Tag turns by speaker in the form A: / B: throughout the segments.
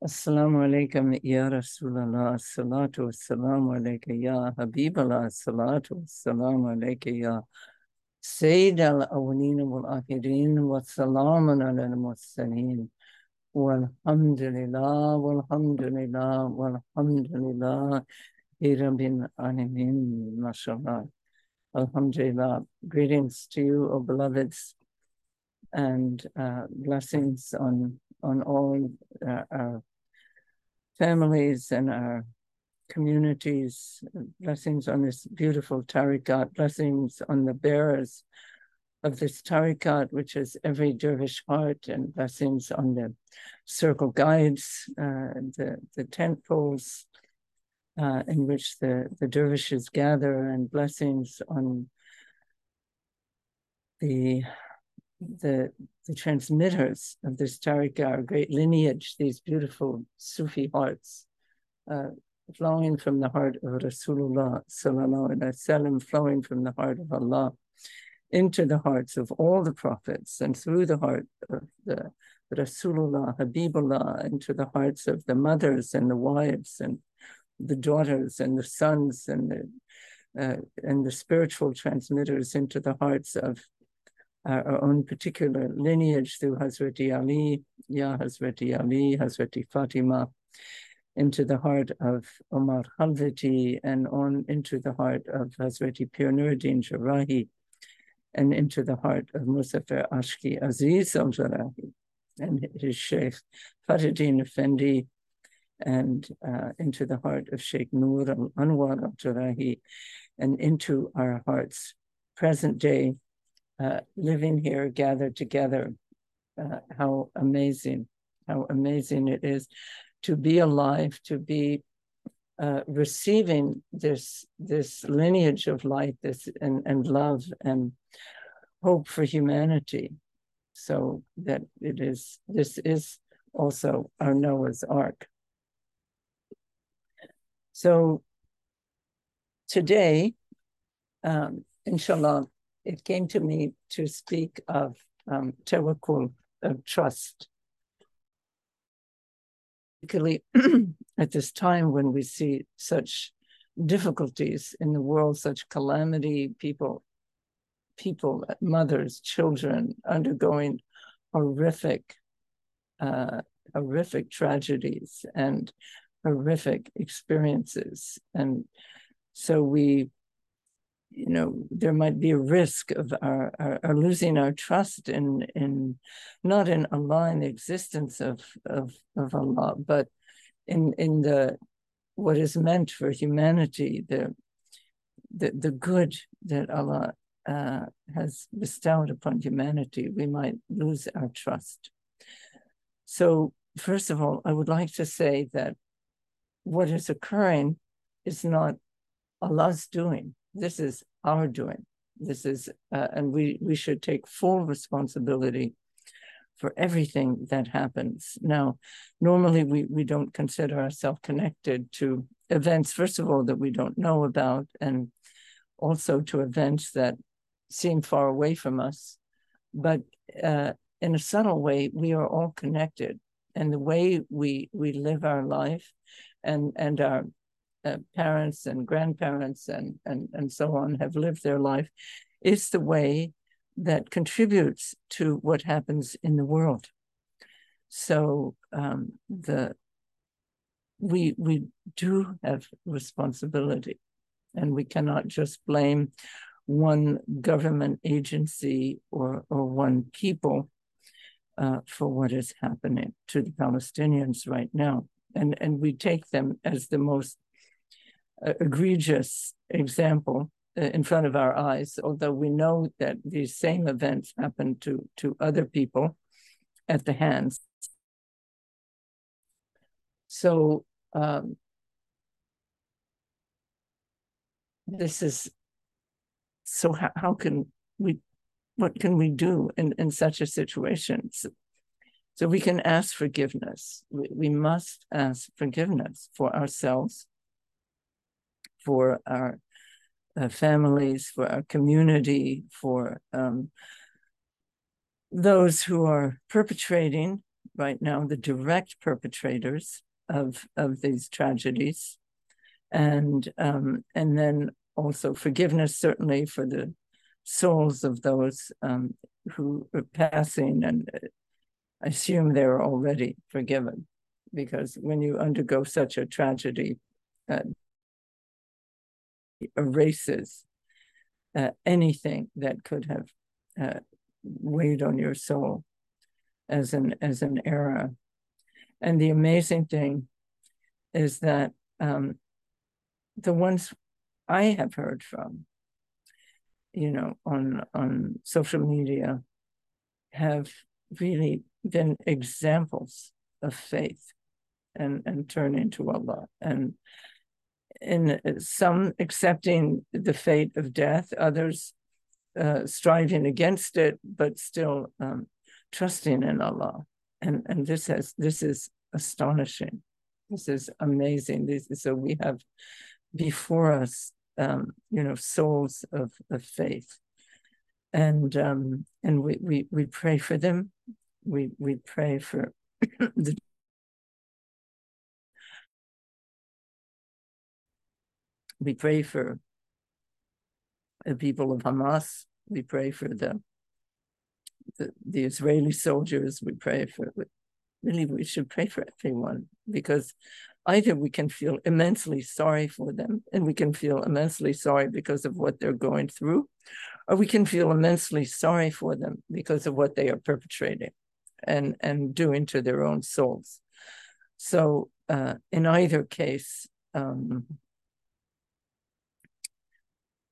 A: السلام عليكم يا رسول الله الصلاة والسلام عليك يا حبيب الله الصلاة والسلام عليك يا سيد الأولين والآخرين والسلام على المرسلين والحمد لله والحمد لله والحمد لله رب العالمين ما شاء الله Alhamdulillah. Greetings to you, O beloveds, and uh, blessings on on all uh, our families and our communities, blessings on this beautiful tariqat, blessings on the bearers of this tariqat, which is every dervish heart, and blessings on the circle guides, uh, the, the tent poles uh, in which the, the dervishes gather, and blessings on the the the transmitters of this tariqah, our great lineage, these beautiful Sufi hearts, uh, flowing from the heart of Rasulullah sallallahu alaihi wasallam, flowing from the heart of Allah into the hearts of all the prophets and through the heart of the Rasulullah, Habibullah, into the hearts of the mothers and the wives and the daughters and the sons and the uh, and the spiritual transmitters into the hearts of our own particular lineage through Hazreti Ali, Ya Hazreti Ali, Hazreti Fatima, into the heart of Omar Khalvati and on into the heart of Hazreti Pir Nuruddin Jarahi and into the heart of Muzaffar Ashki Aziz al Jarahi and his Sheikh Fatuddin Effendi and uh, into the heart of Sheikh Nur al Anwar al Jarahi and into our hearts present day uh, living here, gathered together. Uh, how amazing, how amazing it is to be alive, to be uh, receiving this this lineage of light, this and, and love and hope for humanity. So that it is this is also our Noah's Ark. So today, um, inshallah, it came to me to speak of um, of trust. Particularly at this time when we see such difficulties in the world, such calamity, people, people, mothers, children undergoing horrific, uh, horrific tragedies and horrific experiences. And so we you know there might be a risk of our, our, our, losing our trust in in not in Allah in the existence of of of Allah, but in in the what is meant for humanity, the the the good that Allah uh, has bestowed upon humanity, we might lose our trust. So first of all, I would like to say that what is occurring is not Allah's doing this is our doing. This is, uh, and we, we should take full responsibility for everything that happens. Now, normally we, we don't consider ourselves connected to events, first of all, that we don't know about, and also to events that seem far away from us. But uh, in a subtle way, we are all connected. And the way we, we live our life and, and our uh, parents and grandparents and, and, and so on have lived their life is the way that contributes to what happens in the world. So um, the we we do have responsibility, and we cannot just blame one government agency or or one people uh, for what is happening to the Palestinians right now, and and we take them as the most egregious example uh, in front of our eyes, although we know that these same events happen to, to other people at the hands. So um, this is, so how, how can we, what can we do in, in such a situation? So, so we can ask forgiveness. We, we must ask forgiveness for ourselves for our uh, families, for our community, for um, those who are perpetrating right now the direct perpetrators of of these tragedies, and um, and then also forgiveness certainly for the souls of those um, who are passing, and I assume they're already forgiven, because when you undergo such a tragedy, uh, erases uh, anything that could have uh, weighed on your soul as an as an error. And the amazing thing is that um, the ones I have heard from, you know, on on social media, have really been examples of faith and and turn into Allah and in some accepting the fate of death, others uh, striving against it, but still um, trusting in Allah. And and this has this is astonishing. This is amazing. This so we have before us, um, you know, souls of, of faith, and um, and we, we we pray for them. We we pray for the we pray for the people of Hamas. We pray for the the, the Israeli soldiers. We pray for really we should pray for everyone because either we can feel immensely sorry for them and we can feel immensely sorry because of what they're going through, or we can feel immensely sorry for them because of what they are perpetrating and and doing to their own souls. So uh, in either case, um,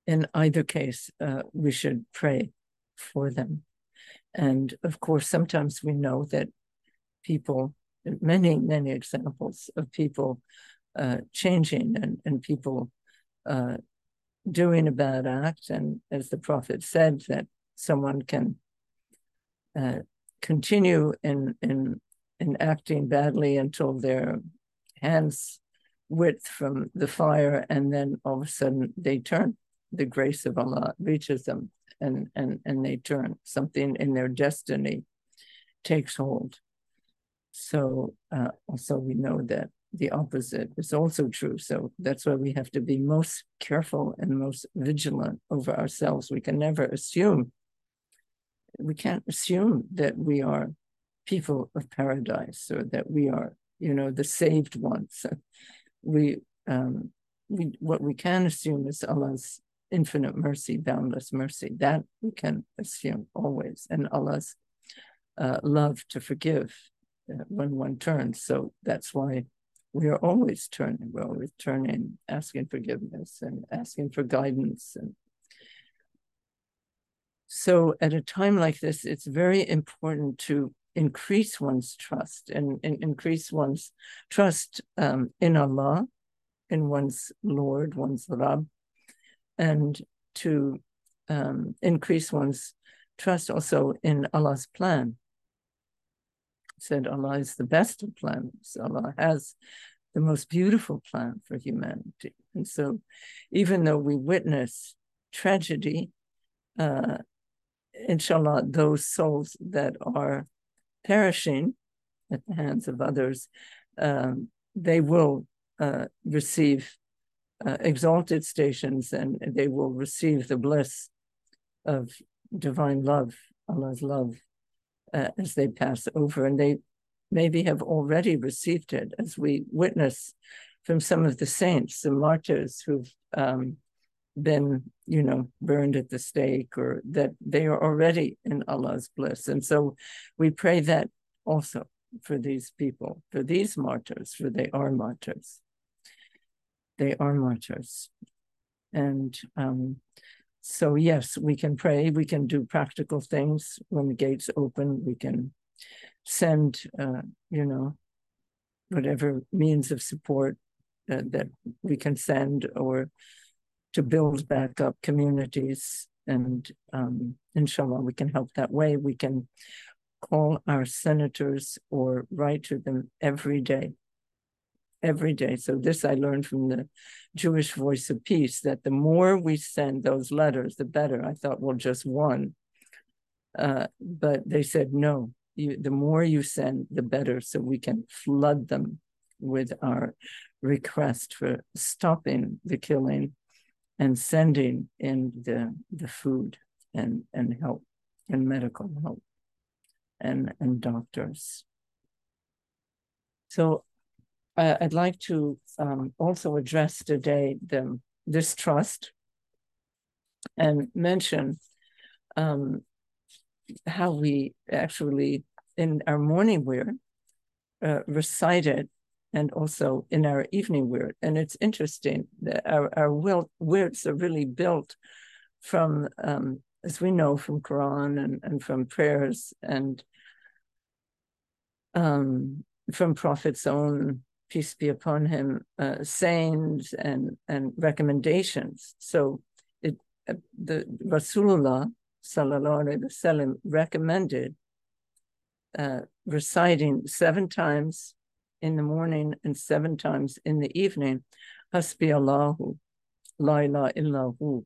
A: in either case, uh, we should pray for them. And of course, sometimes we know that people, many, many examples of people uh, changing and, and people uh, doing a bad act. And as the prophet said, that someone can uh, continue in, in, in acting badly until their hands width from the fire, and then all of a sudden they turn the grace of Allah reaches them and, and, and they turn. Something in their destiny takes hold. So uh, also we know that the opposite is also true. So that's why we have to be most careful and most vigilant over ourselves. We can never assume, we can't assume that we are people of paradise or that we are, you know, the saved ones. We, um, we what we can assume is Allah's infinite mercy, boundless mercy. That we can assume always, and Allah's uh, love to forgive uh, when one turns. So that's why we are always turning. We're always turning, asking forgiveness and asking for guidance. And so, at a time like this, it's very important to increase one's trust and, and increase one's trust um, in Allah, in one's Lord, one's Rabb, and to um, increase one's trust also in Allah's plan. Said Allah is the best of plans. Allah has the most beautiful plan for humanity. And so, even though we witness tragedy, uh, inshallah, those souls that are perishing at the hands of others, um, they will uh, receive uh, exalted stations and they will receive the bliss of divine love, Allah's love, uh, as they pass over. And they maybe have already received it, as we witness from some of the saints, the martyrs who've um, been, you know, burned at the stake, or that they are already in Allah's bliss. And so we pray that also for these people, for these martyrs, for they are martyrs they are martyrs. And um, so, yes, we can pray, we can do practical things when the gates open, we can send, uh, you know, whatever means of support uh, that we can send or to build back up communities. And um, inshallah, we can help that way. We can call our senators or write to them every day every day. So this I learned from the Jewish Voice of Peace that the more we send those letters, the better. I thought, well, just one. Uh, but they said, no, you, the more you send, the better, so we can flood them with our request for stopping the killing and sending in the the food and and help and medical help and and doctors. So uh, I'd like to um, also address today the this trust and mention um, how we actually in our morning wear uh, recite it and also in our evening wear. And it's interesting that our, our will, are really built from, um, as we know, from Quran and, and from prayers and um, from Prophet's own peace be upon him, uh, sayings and and recommendations. So it uh, the Rasulullah sallallahu alaihi wasallam recommended uh, reciting seven times in the morning and seven times in the evening, Hasbi Allahu, la ilaha illahu,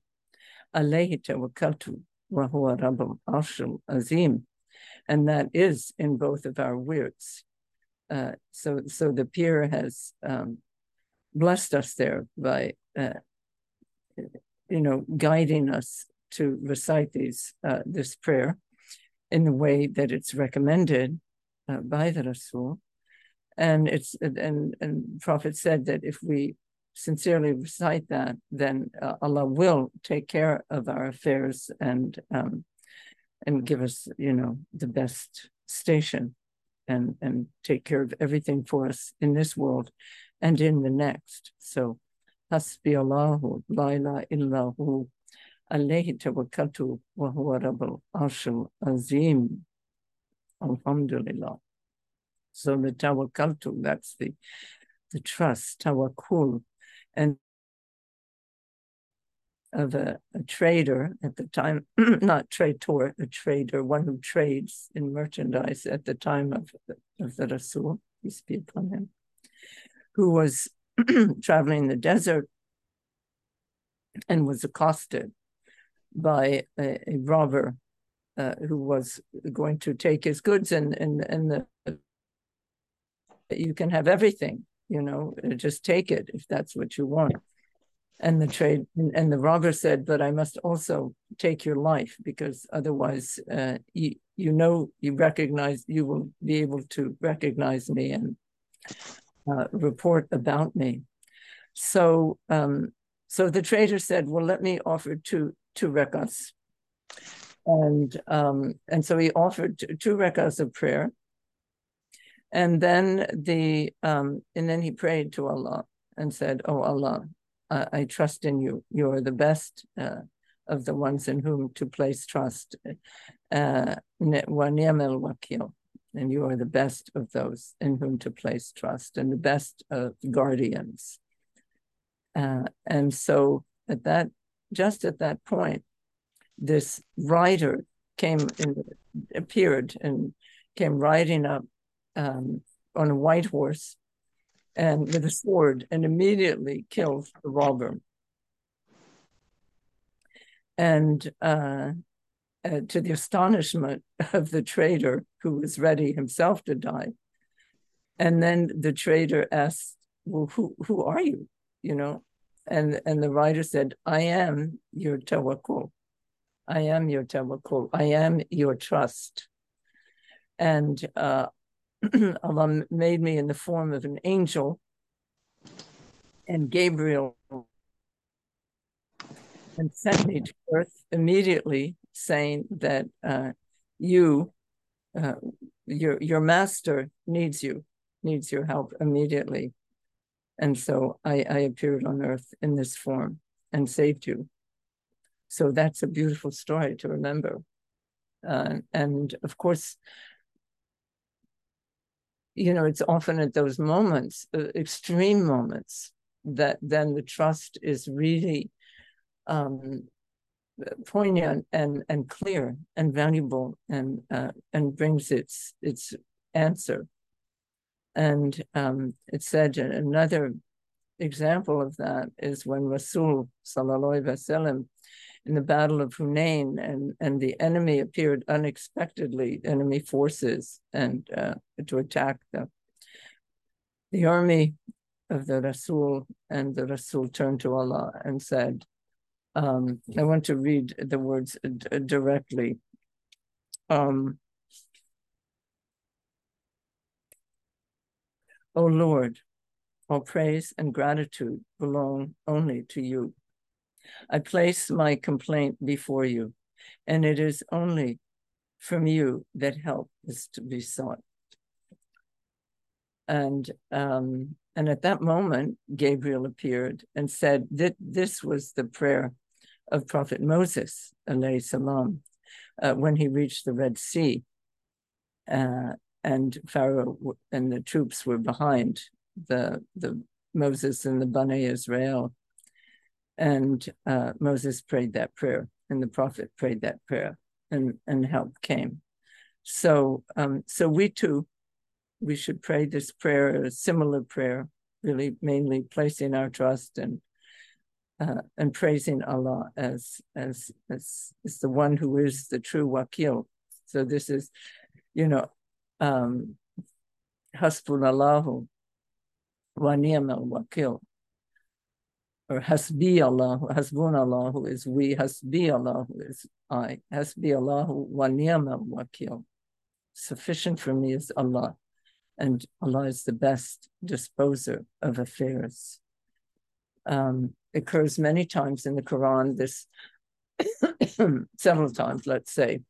A: alayhi tawakkaltu, wa huwa rabbul arshil azim. And that is in both of our words. Uh, so, so the Pir has um, blessed us there by, uh, you know, guiding us to recite these uh, this prayer in the way that it's recommended uh, by the Rasul. And it's and and Prophet said that if we sincerely recite that, then uh, Allah will take care of our affairs and um, and give us, you know, the best station and and take care of everything for us in this world and in the next. So Hasbi Allahu la illahu alayhi tawakkaltu wa huwa rabbul arshil azim. Alhamdulillah. So the tawakkaltu, that's the the trust, tawakkul. And of a, a, trader at the time, not traitor, a trader, one who trades in merchandise at the time of, of the Rasul, peace be upon him, who was traveling the desert and was accosted by a, a robber uh, who was going to take his goods and and and the you can have everything you know just take it if that's what you want and the trade and the robber said but i must also take your life because otherwise uh, you you know you recognize you will be able to recognize me and uh, report about me. So um, so the trader said well let me offer two two rekas and um, and so he offered two rekas of prayer. And then the um, and then he prayed to allah and said oh allah uh, I trust in you. You are the best uh, of the ones in whom to place trust. Uh, and you are the best of those in whom to place trust and the best of guardians. Uh, and so at that, just at that point, this rider came in, appeared and came riding up um, on a white horse and with a sword and immediately kills the robber. And uh, uh, to the astonishment of the trader, who was ready himself to die. And then the trader asked, "Well, who who are you?" You know, and and the rider said, "I am your tawakkul. I am your tawakkul. I am your trust." And uh, Allah made me in the form of an angel, and Gabriel and sent me to earth immediately, saying that uh, you, uh, your your master needs you, needs your help immediately, and so I, I appeared on earth in this form and saved you. So that's a beautiful story to remember, uh, and of course, you know, it's often at those moments, uh, extreme moments, that then the trust is really um, poignant and and clear and valuable and uh, and brings its its answer. And um, it said another example of that is when Rasul sallallahu alaihi wasallam in the Battle of Hunain, and, and the enemy appeared unexpectedly, enemy forces, and uh, to attack the, the army of the Rasul, and the Rasul turned to Allah and said, um, I want to read the words directly. Um, O Lord, all praise and gratitude belong only to you. I place my complaint before you, and it is only from you that help is to be sought. And um, and at that moment, Gabriel appeared and said that this was the prayer of Prophet Moses, salam, uh, when he reached the Red Sea. Uh, and Pharaoh and the troops were behind the the Moses and the Bani Israel. And uh, Moses prayed that prayer, and the prophet prayed that prayer, and, and help came. So, um, so we too, we should pray this prayer, a similar prayer, really mainly placing our trust and uh, and praising Allah as as as as the one who is the true wakil. So this is, you know, um, Hasbunallahu wa ni'mal wakil or hasbi Allah, hasbun Allah, who is we, hasbi Allah, who is I, hasbi Allah, wa ni'mal wakil. Sufficient for me is Allah, and Allah is the best disposer of affairs. Um, occurs many times in the Quran, this several times, let's say,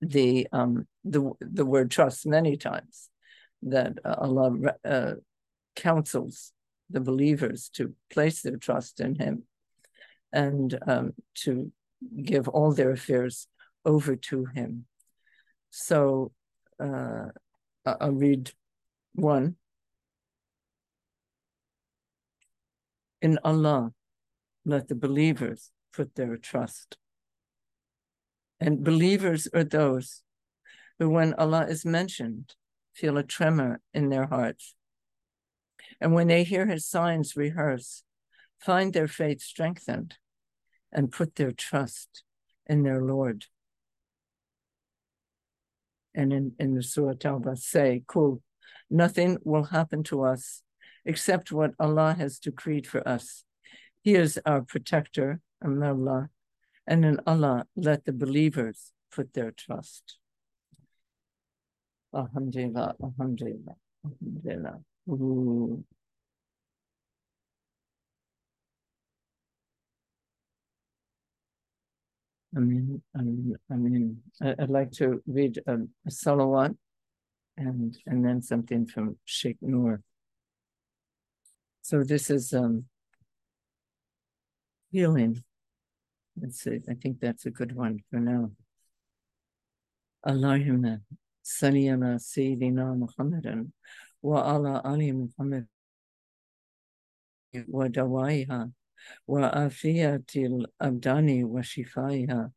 A: the um, the the word trust many times that Allah uh, counsels the believers to place their trust in Him and um, to give all their affairs over to Him. So uh, I'll read one. In Allah, let the believers put their trust. And believers are those who, when Allah is mentioned, feel a tremor in their hearts and when they hear his signs rehearse, find their faith strengthened and put their trust in their Lord. And in, in the Surah Tawbah say, Qul, nothing will happen to us except what Allah has decreed for us. He is our protector, Allah, and in Allah let the believers put their trust. Alhamdulillah, Alhamdulillah, Alhamdulillah. Ooh. I mean, I mean, I mean, I'd like to read a, a salawat and and then something from Sheikh Noor. So this is um healing. Let's see, I think that's a good one for now. Allahumma salli ala Sayyidina Muhammadan وعلى آل محمد ودوائها وعافية الأبدان وشفائها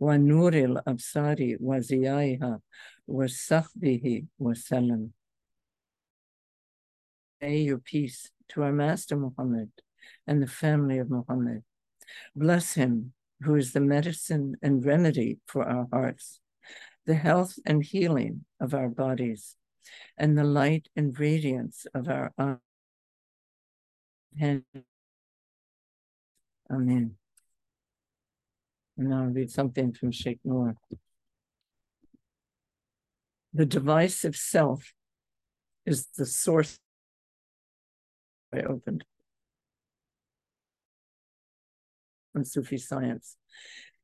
A: ونور الأبصار وزيائها وصحبه وسلم. May your peace to our Master Muhammad and the family of Muhammad. Bless him who is the medicine and remedy for our hearts, the health and healing of our bodies, and the light and radiance of our Amen. Amen. And now I'll read something from Sheikh Noor. The device of self is the source. I opened on Sufi science.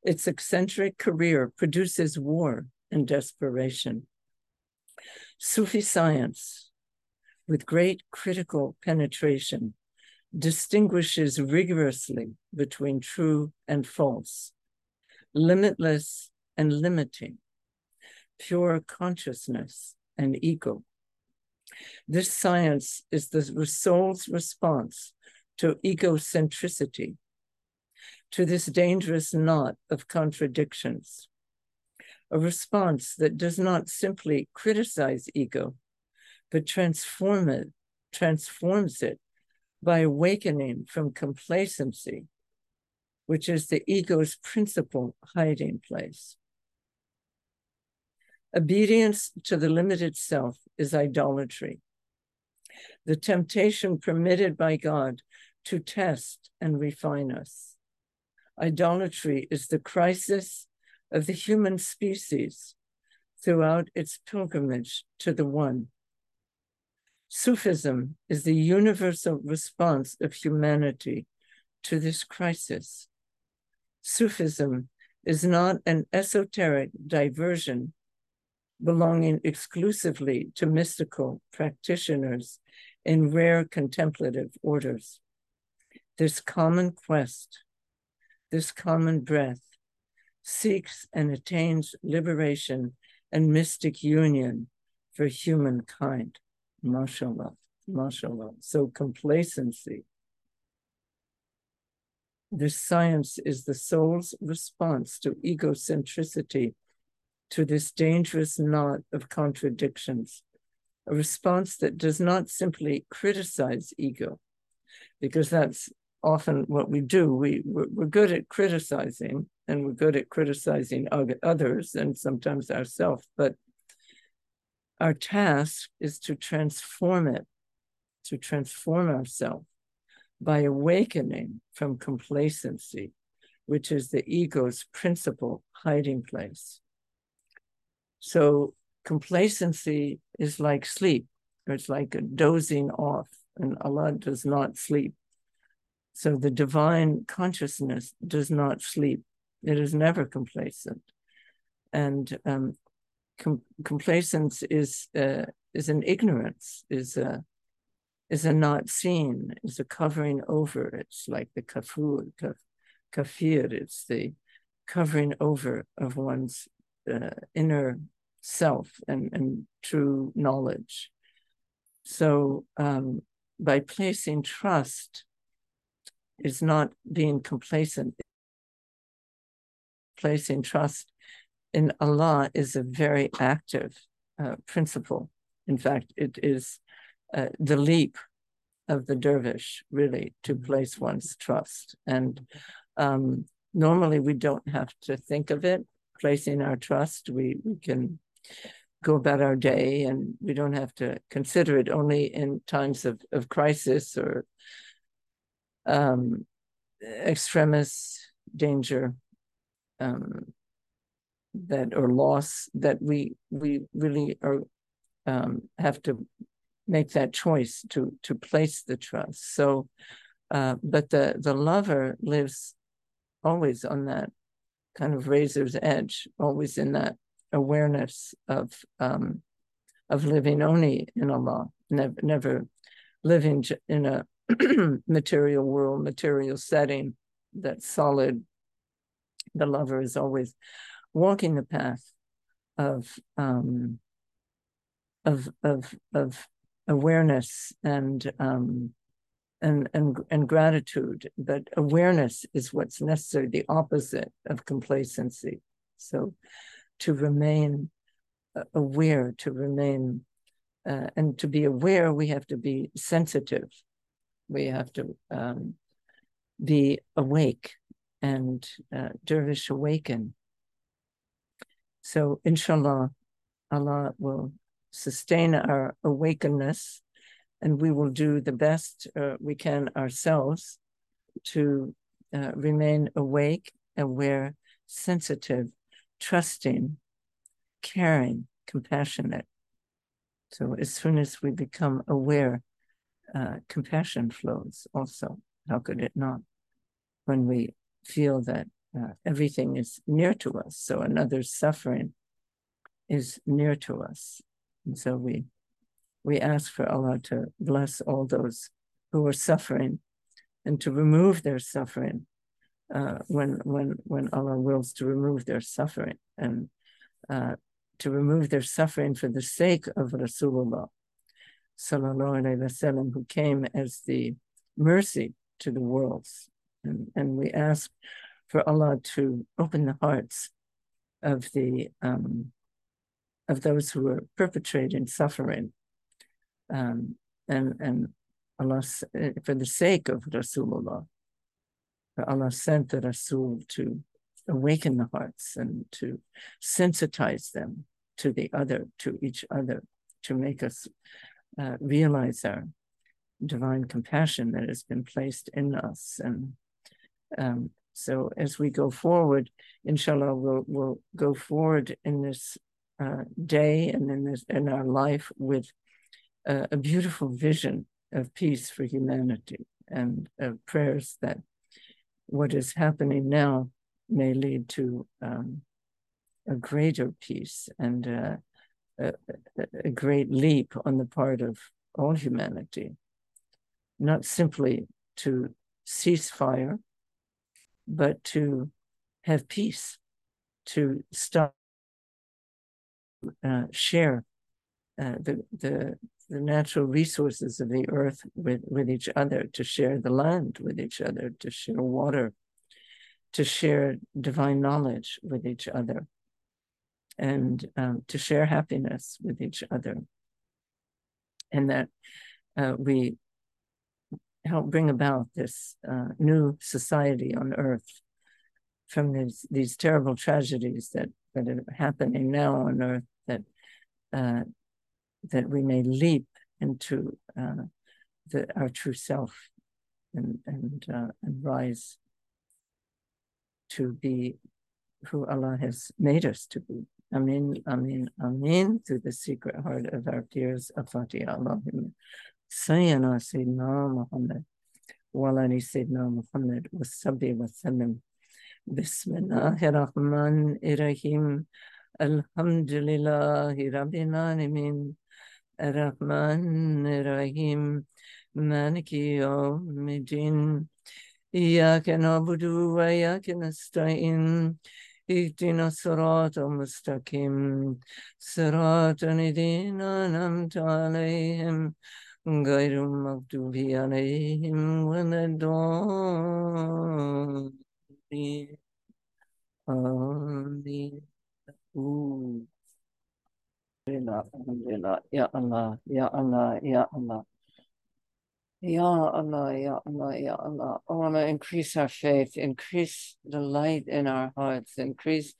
A: Its eccentric career produces war and desperation. Sufi science, with great critical penetration, distinguishes rigorously between true and false, limitless and limiting, pure consciousness and ego. This science is the soul's response to egocentricity, to this dangerous knot of contradictions a response that does not simply criticize ego, but transform it, transforms it by awakening from complacency which is the ego's principal hiding place. Obedience to the limited self is idolatry. The temptation permitted by God to test and refine us. Idolatry is the crisis of the human species throughout its pilgrimage to the One. Sufism is the universal response of humanity to this crisis. Sufism is not an esoteric diversion belonging exclusively to mystical practitioners in rare contemplative orders. This common quest, this common breath, seeks and attains liberation and mystic union for humankind. Mashallah, mashallah. So complacency. This science is the soul's response to egocentricity, to this dangerous knot of contradictions, a response that does not simply criticize ego, because that's often what we do. We, we're, good at criticizing, and we're good at criticizing others and sometimes ourselves, but our task is to transform it, to transform ourselves by awakening from complacency, which is the ego's principal hiding place. So complacency is like sleep, it's like a dozing off, and Allah does not sleep. So the divine consciousness does not sleep. It is never complacent. And um, com- complacence is uh, is an ignorance, is a is a not seen, is a covering over. It's like the kafur, kaf, kafir. It's the covering over of one's uh, inner self and, and true knowledge. So um, by placing trust is not being complacent. Placing trust in Allah is a very active uh, principle. In fact, it is uh, the leap of the dervish, really, to place one's trust. And um, normally we don't have to think of it, placing our trust. We, we can go about our day and we don't have to consider it only in times of, of crisis or um, extremis danger. Um, that or loss that we we really are um, have to make that choice to to place the trust. So, uh, but the the lover lives always on that kind of razor's edge, always in that awareness of um, of living only in Allah, never never living in a material world, material setting that's solid. The lover is always walking the path of um, of of of awareness and um, and and and gratitude. But awareness is what's necessary, the opposite of complacency. So, to remain uh, aware, to remain uh, and to be aware, we have to be sensitive. We have to um, be awake and uh, dervish awaken so, inshallah, Allah will sustain our awakeness and we will do the best uh, we can ourselves to uh, remain awake, aware, sensitive, trusting, caring, compassionate. So, as soon as we become aware, uh, compassion flows also. How could it not? When we feel that uh, everything is near to us. So another's suffering is near to us. And so we we ask for Allah to bless all those who are suffering and to remove their suffering uh, when when when Allah wills to remove their suffering and uh, to remove their suffering for the sake of Rasulullah sallallahu who came as the mercy to the worlds. And, and we ask for Allah to open the hearts of the um, of those who are perpetrating suffering, um, and and Allah for the sake of Rasulullah, Allah sent the Rasul to awaken the hearts and to sensitize them to the other, to each other, to make us uh, realize our divine compassion that has been placed in us. And um, so as we go forward, inshallah, we'll, we'll go forward in this uh, day and in this in our life with a beautiful vision of peace for humanity and of prayers that what is happening now may lead to um, a greater peace and uh, a, great leap on the part of all humanity, not simply to cease fire, but to have peace, to stop, uh, share uh, the, the, the natural resources of the earth with, with each other, to share the land with each other, to share water, to share divine knowledge with each other, and um, to share happiness with each other. And that uh, we help bring about this uh, new society on earth from these, these terrible tragedies that, that are happening now on earth that uh, that we may leap into uh, the, our true self and and uh, and rise to be who Allah has made us to be. Amin, Amin, Amin, through the secret heart of our peers of Fatiha. Allahumma Sayyidina Sayyidina Muhammad, Walani Sayyidina Muhammad, Wasabi Wasallam. Bismillahir Rahman Irahim. Alhamdulillahi Rabbil Alamin. الرحمن الرحيم مالك يوم الدين إياك نعبد وإياك نستعين اهدنا الصراط المستقيم صراط الذين أنعمت عليهم غير المغضوب عليهم ولا الضالين. آمين. Alhamdulillah, Ya Allah, Ya Allah, Ya Allah. Ya Allah, Ya Allah, Ya Allah. Want to increase our faith, increase the light in our hearts, increase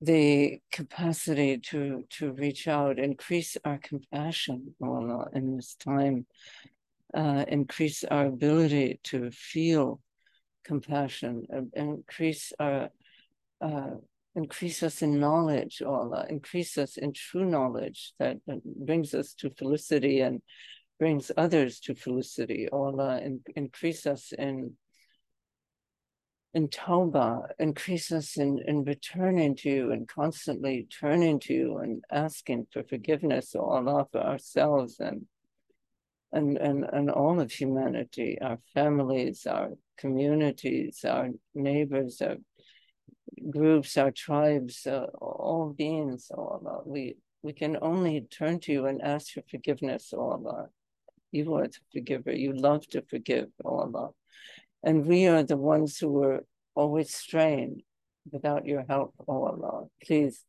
A: the capacity to, to reach out, increase our compassion, oh Allah, in this time, uh, increase our ability to feel compassion, uh, increase our uh, increase us in knowledge, Allah, increase us in true knowledge that, brings us to felicity and brings others to felicity, Allah, and increase us in in tawbah, increase us in, in returning to you and constantly turning to you and asking for forgiveness, Allah, for ourselves and and, and, and all of humanity, our families, our communities, our neighbors, our groups, our tribes, uh, all beings, Allah. We, we can only turn to you and ask for forgiveness, Allah. You are the forgiver. You love to forgive, oh Allah. And we are the ones who were always strained without your help, oh Allah. Please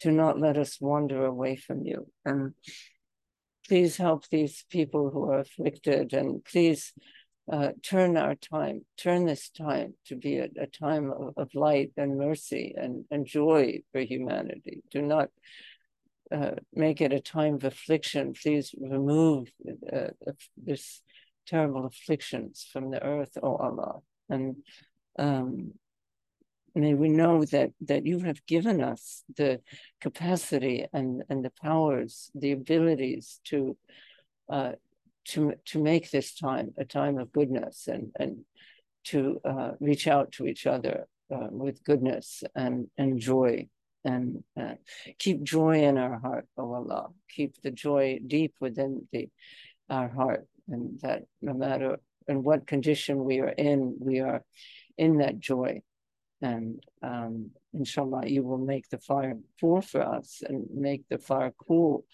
A: do not let us wander away from you. And please help these people who are afflicted and please uh, turn our time, turn this time to be a, a time of, of, light and mercy and, and joy for humanity. Do not uh, make it a time of affliction. Please remove uh, this terrible afflictions from the earth, O Allah. And um, may we know that that you have given us the capacity and, and the powers, the abilities to uh, to, to make this time a time of goodness and, and to uh, reach out to each other uh, with goodness and, and joy and uh, keep joy in our heart, O Allah. Keep the joy deep within the, our heart, and that no matter in what condition we are in, we are in that joy. And um, inshallah, you will make the fire full for us and make the fire cool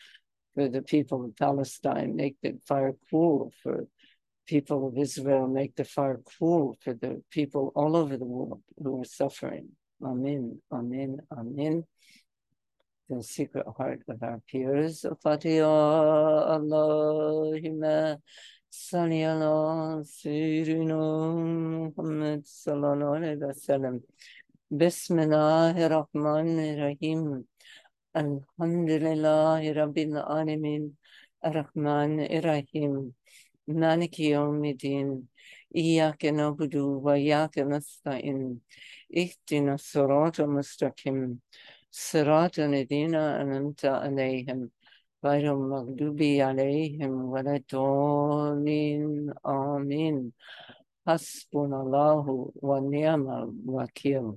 A: for the people of Palestine, make the fire cool for people of Israel, make the fire cool for the people all over the world who are suffering. Amen, Amen, Amen. The secret heart of our peers. Fatiha Allahümme salli ala seyyidina Muhammed sallallahu aleyhi ve sellem. Bismillahirrahmanirrahim. Elhamdülillahi Rabbil alemin. Errahmanirrahim. Maliki yevmiddin. İyyâke nabudu ve iyyâke nestaîn. اهدنا الصراط المستقيم. صراط الذين أنعمت عليهم غير المغضوب عليهم ولا الضالين. آمين. حسبنا الله ونعم الوكيل.